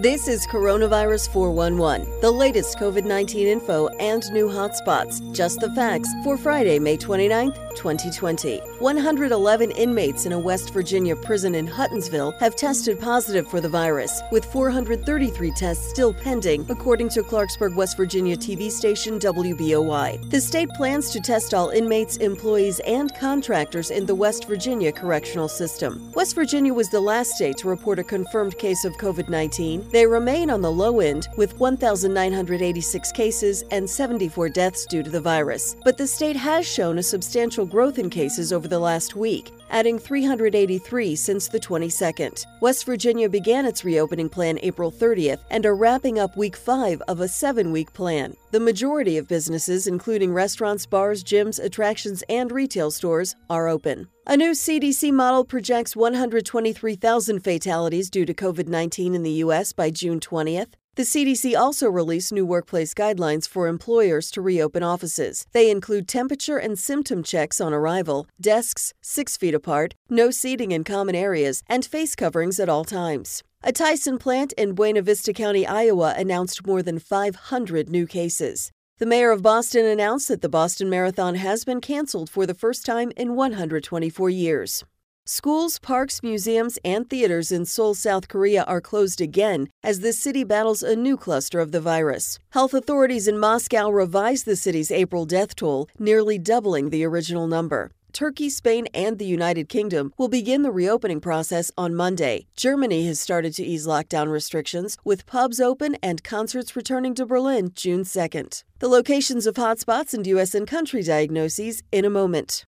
This is Coronavirus 411, the latest COVID 19 info and new hotspots. Just the facts for Friday, May 29th, 2020. 111 inmates in a West Virginia prison in Huttonsville have tested positive for the virus, with 433 tests still pending, according to Clarksburg, West Virginia TV station WBOI. The state plans to test all inmates, employees, and contractors in the West Virginia correctional system. West Virginia was the last state to report a confirmed case of COVID 19. They remain on the low end, with 1,986 cases and 74 deaths due to the virus. But the state has shown a substantial growth in cases over the last week, adding 383 since the 22nd. West Virginia began its reopening plan April 30th and are wrapping up week five of a seven week plan. The majority of businesses, including restaurants, bars, gyms, attractions, and retail stores, are open. A new CDC model projects 123,000 fatalities due to COVID 19 in the U.S. by June 20th. The CDC also released new workplace guidelines for employers to reopen offices. They include temperature and symptom checks on arrival, desks six feet apart, no seating in common areas, and face coverings at all times. A Tyson plant in Buena Vista County, Iowa announced more than 500 new cases. The mayor of Boston announced that the Boston Marathon has been canceled for the first time in 124 years. Schools, parks, museums, and theaters in Seoul, South Korea are closed again as the city battles a new cluster of the virus. Health authorities in Moscow revised the city's April death toll, nearly doubling the original number. Turkey, Spain, and the United Kingdom will begin the reopening process on Monday. Germany has started to ease lockdown restrictions, with pubs open and concerts returning to Berlin June 2nd. The locations of hotspots and U.S. and country diagnoses in a moment.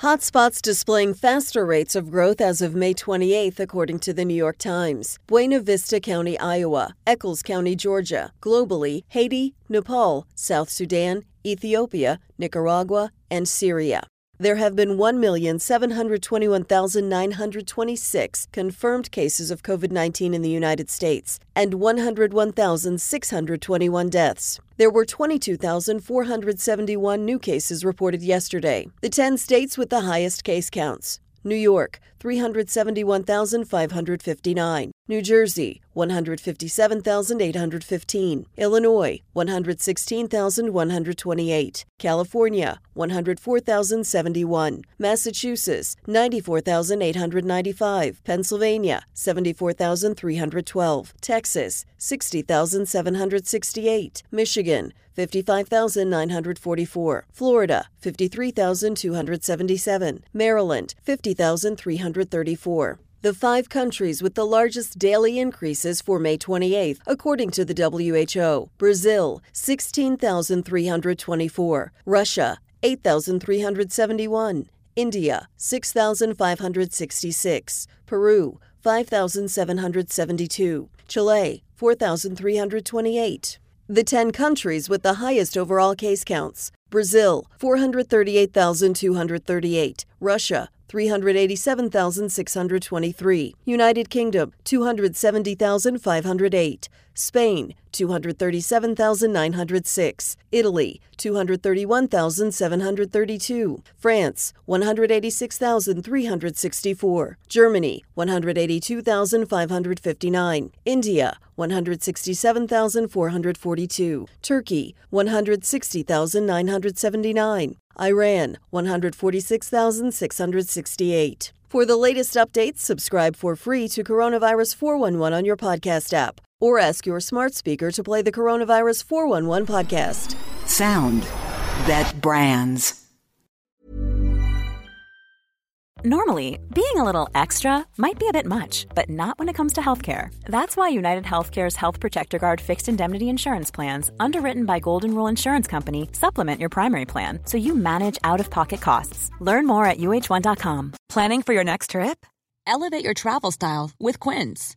Hotspots displaying faster rates of growth as of May 28th, according to the New York Times. Buena Vista County, Iowa, Echols County, Georgia. Globally, Haiti, Nepal, South Sudan, Ethiopia, Nicaragua, and Syria. There have been 1,721,926 confirmed cases of COVID 19 in the United States and 101,621 deaths. There were 22,471 new cases reported yesterday. The 10 states with the highest case counts New York, 371,559. New Jersey, 157,815. Illinois, 116,128. California, 104,071. Massachusetts, 94,895. Pennsylvania, 74,312. Texas, 60,768. Michigan, 55,944. Florida, 53,277. Maryland, 50,334. The five countries with the largest daily increases for May 28th, according to the WHO Brazil, 16,324. Russia, 8,371. India, 6,566. Peru, 5,772. Chile, 4,328. The 10 countries with the highest overall case counts Brazil, 438,238. Russia, 387,623. United Kingdom, 270,508. Spain, 237,906. Italy, 231,732. France, 186,364. Germany, 182,559. India, 167,442. Turkey, 160,979. Iran, 146,668. For the latest updates, subscribe for free to Coronavirus 411 on your podcast app or ask your smart speaker to play the Coronavirus 411 podcast. Sound that brands. Normally, being a little extra might be a bit much, but not when it comes to healthcare. That's why United Healthcare's Health Protector Guard fixed indemnity insurance plans, underwritten by Golden Rule Insurance Company, supplement your primary plan so you manage out of pocket costs. Learn more at uh1.com. Planning for your next trip? Elevate your travel style with Quince.